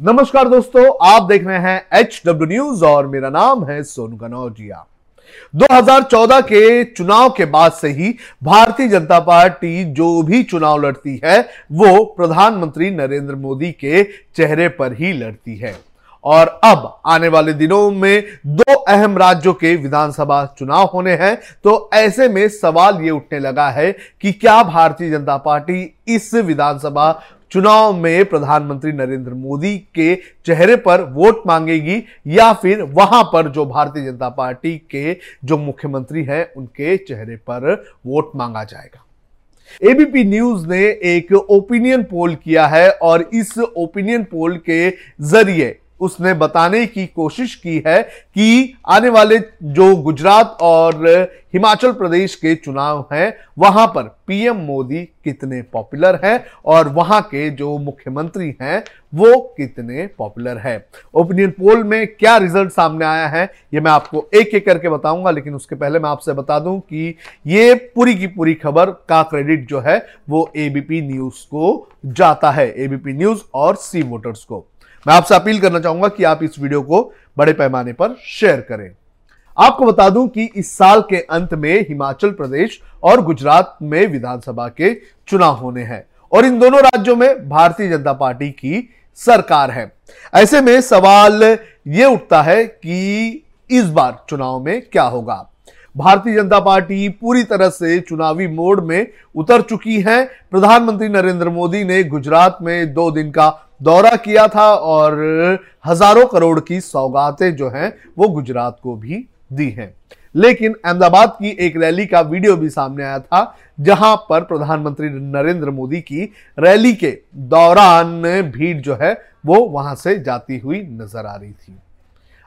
नमस्कार दोस्तों, आप देख रहे हैं एच डब्ल्यू न्यूज़ और मेरा नाम है सोनू कनौजिया। 2014 के चुनाव के बाद से ही भारतीय जनता पार्टी जो भी चुनाव लड़ती है, वो प्रधानमंत्री नरेंद्र मोदी के चेहरे पर ही लड़ती है। और अब आने वाले दिनों में दो अहम राज्यों के विधानसभा चुनाव होने हैं तो ऐसे में सवाल ये उठने लगा है कि क्या भारतीय जनता पार्टी इस विधानसभा चुनाव में प्रधानमंत्री नरेंद्र मोदी के चेहरे पर वोट मांगेगी या फिर वहाँ पर जो भारतीय जनता पार्टी के जो मुख्यमंत्री हैं, उनके चेहरे पर वोट मांगा जाएगा। एबीपी न्यूज़ ने एक ओपिनियन पोल किया है और इस ओपिनियन पोल के ज़रिए उसने बताने की कोशिश की है कि आने वाले जो गुजरात और हिमाचल प्रदेश के चुनाव हैं, वहाँ पर पीएम मोदी कितने पॉपुलर हैं और वहाँ के जो मुख्यमंत्री हैं, वो कितने पॉपुलर है। ओपिनियन पोल में क्या रिज़ल्ट सामने आया है, ये मैं आपको एक एक करके बताऊँगा, लेकिन उसके पहले मैं आपसे बता दूँ कि ये पूरी की पूरी खबर का क्रेडिट जो है, वो एबीपी न्यूज़ को जाता है। एबीपी न्यूज़ और सी वोटर्स को। मैं आपसे अपील करना चाहूँगा कि आप इस वीडियो को बड़े पैमाने पर शेयर करें। आपको बता दूँ कि इस साल के अंत में हिमाचल प्रदेश और गुजरात में विधानसभा के चुनाव होने हैं और इन दोनों राज्यों में भारतीय जनता पार्टी की सरकार है। ऐसे में सवाल यह उठता है कि इस बार चुनाव में क्या होगा? भारतीय जनता पार्टी पूरी तरह से चुनावी मोड में उतर चुकी है। प्रधानमंत्री नरेंद्र मोदी ने गुजरात में दो दिन का दौरा किया था और हज़ारों करोड़ की सौगातें जो हैं, वो गुजरात को भी दी हैं। लेकिन अहमदाबाद की एक रैली का वीडियो भी सामने आया था, जहाँ पर प्रधानमंत्री नरेंद्र मोदी की रैली के दौरान भीड़ जो है, वो वहाँ से जाती हुई नज़र आ रही थी।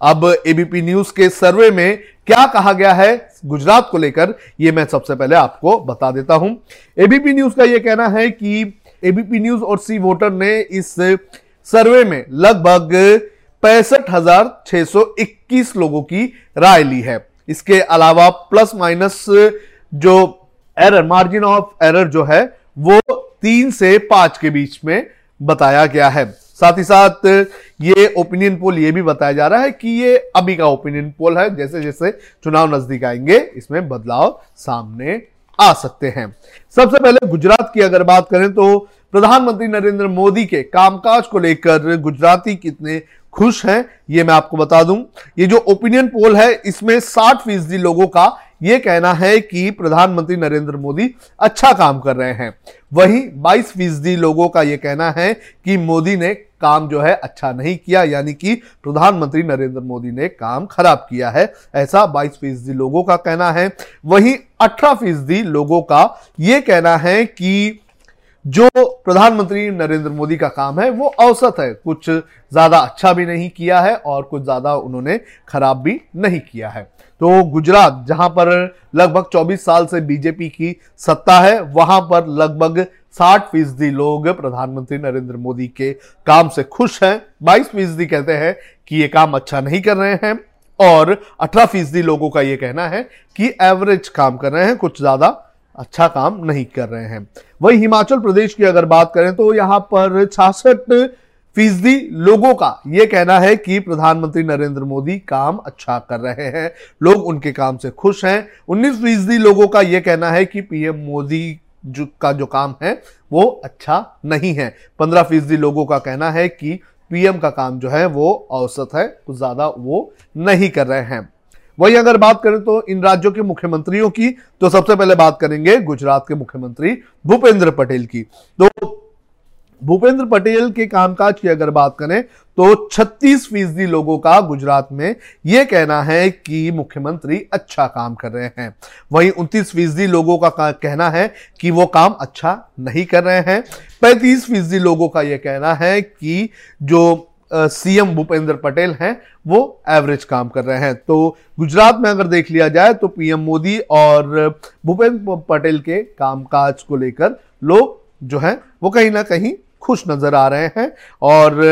अब एबीपी न्यूज़ के सर्वे में क्या कहा गया है गुजरात को लेकर यह मैं सबसे पहले आपको बता देता हूँ। एबीपी न्यूज़ का यह कहना है कि एबीपी न्यूज़ और सी वोटर ने इस सर्वे में लगभग पैंसठ हज़ार छह सौ इक्कीस लोगों की राय ली है। इसके अलावा प्लस माइनस जो एरर, मार्जिन ऑफ़ एरर जो है, वो तीन से पाँच के बीच में बताया गया है। साथ ही साथ ये ओपिनियन पोल ये भी बताया जा रहा है कि ये अभी का ओपिनियन पोल है, जैसे जैसे चुनाव नज़दीक आएँगे, इसमें बदलाव सामने आ सकते हैं। सबसे पहले गुजरात की अगर बात करें तो प्रधानमंत्री नरेंद्र मोदी के कामकाज को लेकर गुजराती कितने खुश हैं, ये मैं आपको बता दूँ। ये जो ओपिनियन पोल है, इसमें 60 फ़ीसदी लोगों का ये कहना है कि प्रधानमंत्री नरेंद्र मोदी अच्छा काम कर रहे हैं। वहीं 22 फ़ीसदी लोगों का ये कहना है कि मोदी ने काम जो है अच्छा नहीं किया, यानी कि प्रधानमंत्री नरेंद्र मोदी ने काम खराब किया है, ऐसा 22 फ़ीसदी लोगों का कहना है। वहीं 18 फ़ीसदी लोगों का ये कहना है कि जो प्रधानमंत्री नरेंद्र मोदी का काम है, वो औसत है। कुछ ज़्यादा अच्छा भी नहीं किया है और कुछ ज़्यादा उन्होंने खराब भी नहीं किया है। तो गुजरात, जहाँ पर लगभग 24 साल से बीजेपी की सत्ता है, वहाँ पर लगभग 60 फ़ीसदी लोग प्रधानमंत्री नरेंद्र मोदी के काम से खुश हैं। 22 फ़ीसदी कहते हैं कि ये काम अच्छा नहीं कर रहे हैं और 18 फ़ीसदी लोगों का ये कहना है कि एवरेज काम कर रहे हैं, कुछ ज़्यादा अच्छा काम नहीं कर रहे हैं। वही हिमाचल प्रदेश की अगर बात करें तो यहाँ पर छियासठ फ़ीसदी लोगों का यह कहना है कि प्रधानमंत्री नरेंद्र मोदी काम अच्छा कर रहे हैं। लोग उनके काम से खुश हैं। 19 फ़ीसदी लोगों का यह कहना है कि पीएम मोदी जो का जो काम है, वो अच्छा नहीं है। 15 फ़ीसदी लोगों का कहना है कि पीएम का काम जो है, वो औसत है, कुछ ज़्यादा वो नहीं कर रहे हैं। वही अगर बात करें तो इन राज्यों के मुख्यमंत्रियों की तो सबसे पहले बात करेंगे गुजरात के मुख्यमंत्री भूपेंद्र पटेल की। तो भूपेंद्र पटेल के कामकाज की अगर बात करें तो 36 फ़ीसदी लोगों का गुजरात में यह कहना है कि मुख्यमंत्री अच्छा काम कर रहे हैं। वहीं 29 फ़ीसदी लोगों का कहना है कि वो काम अच्छा नहीं कर रहे हैं। 35 फ़ीसदी लोगों का यह कहना है कि जो सीएम भूपेंद्र पटेल हैं, वो एवरेज काम कर रहे हैं। तो गुजरात में अगर देख लिया जाए तो पीएम मोदी और भूपेंद्र पटेल के कामकाज को लेकर लोग जो हैं, वो कहीं ना कहीं खुश नज़र आ रहे हैं और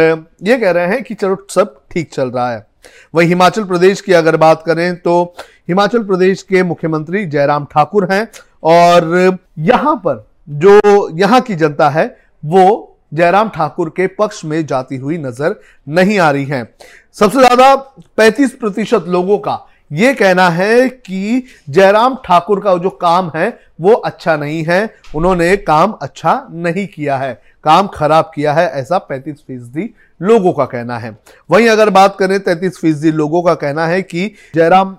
ये कह रहे हैं कि चलो सब ठीक चल रहा है। वही हिमाचल प्रदेश की अगर बात करें तो हिमाचल प्रदेश के मुख्यमंत्री जयराम ठाकुर हैं और यहाँ पर जो यहाँ की जनता है, वो जयराम ठाकुर के पक्ष में जाती हुई नज़र नहीं आ रही हैं। सबसे ज़्यादा 35 प्रतिशत लोगों का यह कहना है कि जयराम ठाकुर का जो काम है, वो अच्छा नहीं है। उन्होंने काम अच्छा नहीं किया है। काम खराब किया है, ऐसा 35 फ़ीसदी लोगों का कहना है। वहीं अगर बात करें 33 फ़ीसदी लोगों का कहना है कि जयराम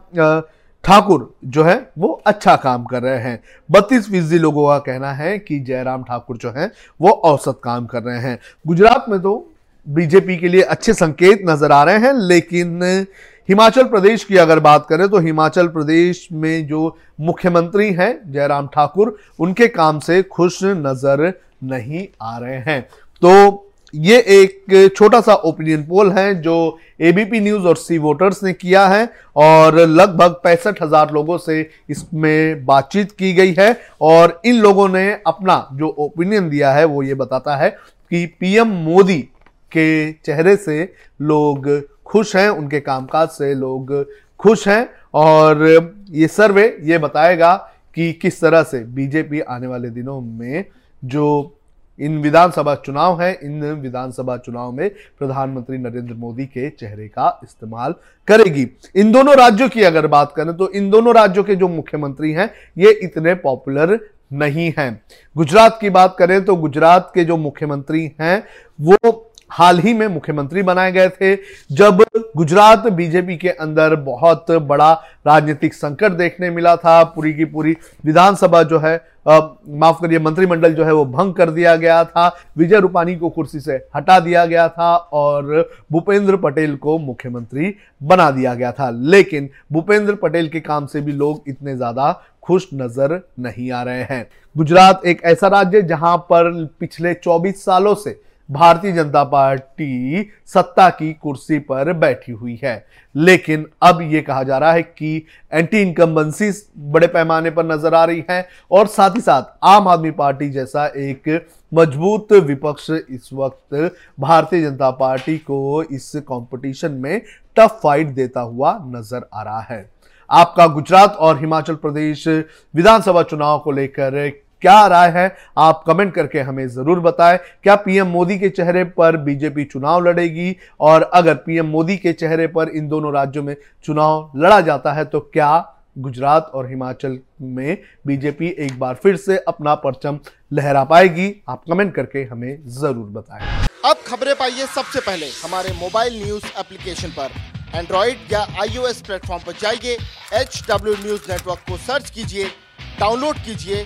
ठाकुर जो है, वो अच्छा काम कर रहे हैं। बत्तीस फ़ीसदी लोगों का कहना है कि जयराम ठाकुर जो है, वो औसत काम कर रहे हैं। गुजरात में तो बीजेपी के लिए अच्छे संकेत नज़र आ रहे हैं, लेकिन हिमाचल प्रदेश की अगर बात करें तो हिमाचल प्रदेश में जो मुख्यमंत्री हैं, जयराम ठाकुर, उनके काम से खुश नज़र नहीं आ रहे हैं। तो ये एक छोटा सा ओपिनियन पोल है जो एबीपी न्यूज़ और सी वोटर्स ने किया है और लगभग पैंसठ हज़ार लोगों से इसमें बातचीत की गई है और इन लोगों ने अपना जो ओपिनियन दिया है वो ये बताता है कि पीएम मोदी के चेहरे से लोग खुश हैं, उनके कामकाज से लोग खुश हैं और ये सर्वे ये बताएगा कि किस तरह से बीजेपी आने वाले दिनों में जो इन विधानसभा चुनाव है, इन विधानसभा चुनाव में प्रधानमंत्री नरेंद्र मोदी के चेहरे का इस्तेमाल करेगी। इन दोनों राज्यों की अगर बात करें तो इन दोनों राज्यों के जो मुख्यमंत्री हैं, ये इतने पॉपुलर नहीं हैं। गुजरात की बात करें तो गुजरात के जो मुख्यमंत्री हैं, वो हाल ही में मुख्यमंत्री बनाए गए थे, जब गुजरात बीजेपी के अंदर बहुत बड़ा राजनीतिक संकट देखने मिला था। पूरी की पूरी विधानसभा जो है माफ़ करिए, मंत्रिमंडल जो है वो भंग कर दिया गया था। विजय रूपानी को कुर्सी से हटा दिया गया था और भूपेंद्र पटेल को मुख्यमंत्री बना दिया गया था। लेकिन भूपेंद्र पटेल के काम से भी लोग इतने ज़्यादा खुश नज़र नहीं आ रहे हैं। गुजरात एक ऐसा राज्य जहाँ पर पिछले 24 सालों से भारतीय जनता पार्टी सत्ता की कुर्सी पर बैठी हुई है। लेकिन अब यह कहा जा रहा है कि एंटी इनकम्बेंसी बड़े पैमाने पर नज़र आ रही है और साथ ही साथ आम आदमी पार्टी जैसा एक मज़बूत विपक्ष इस वक्त भारतीय जनता पार्टी को इस कंपटीशन में टफ फाइट देता हुआ नज़र आ रहा है। आपका गुजरात और हिमाचल प्रदेश विधानसभा चुनाव को लेकर क्या राय है, आप कमेंट करके हमें ज़रूर बताएँ। क्या पीएम मोदी के चेहरे पर बीजेपी चुनाव लड़ेगी? और अगर पीएम मोदी के चेहरे पर इन दोनों राज्यों में चुनाव लड़ा जाता है तो क्या गुजरात और हिमाचल में बीजेपी एक बार फिर से अपना परचम लहरा पाएगी? आप कमेंट करके हमें ज़रूर बताएँ। अब खबरें पाइए सबसे पहले। हमारे मोबाइल न्यूज़ एप्लीकेशन पर। एंड्रॉइड या आईओएस प्लेटफॉर्म पर जाइए। एच डब्ल्यू न्यूज़ नेटवर्क को सर्च कीजिए, डाउनलोड कीजिए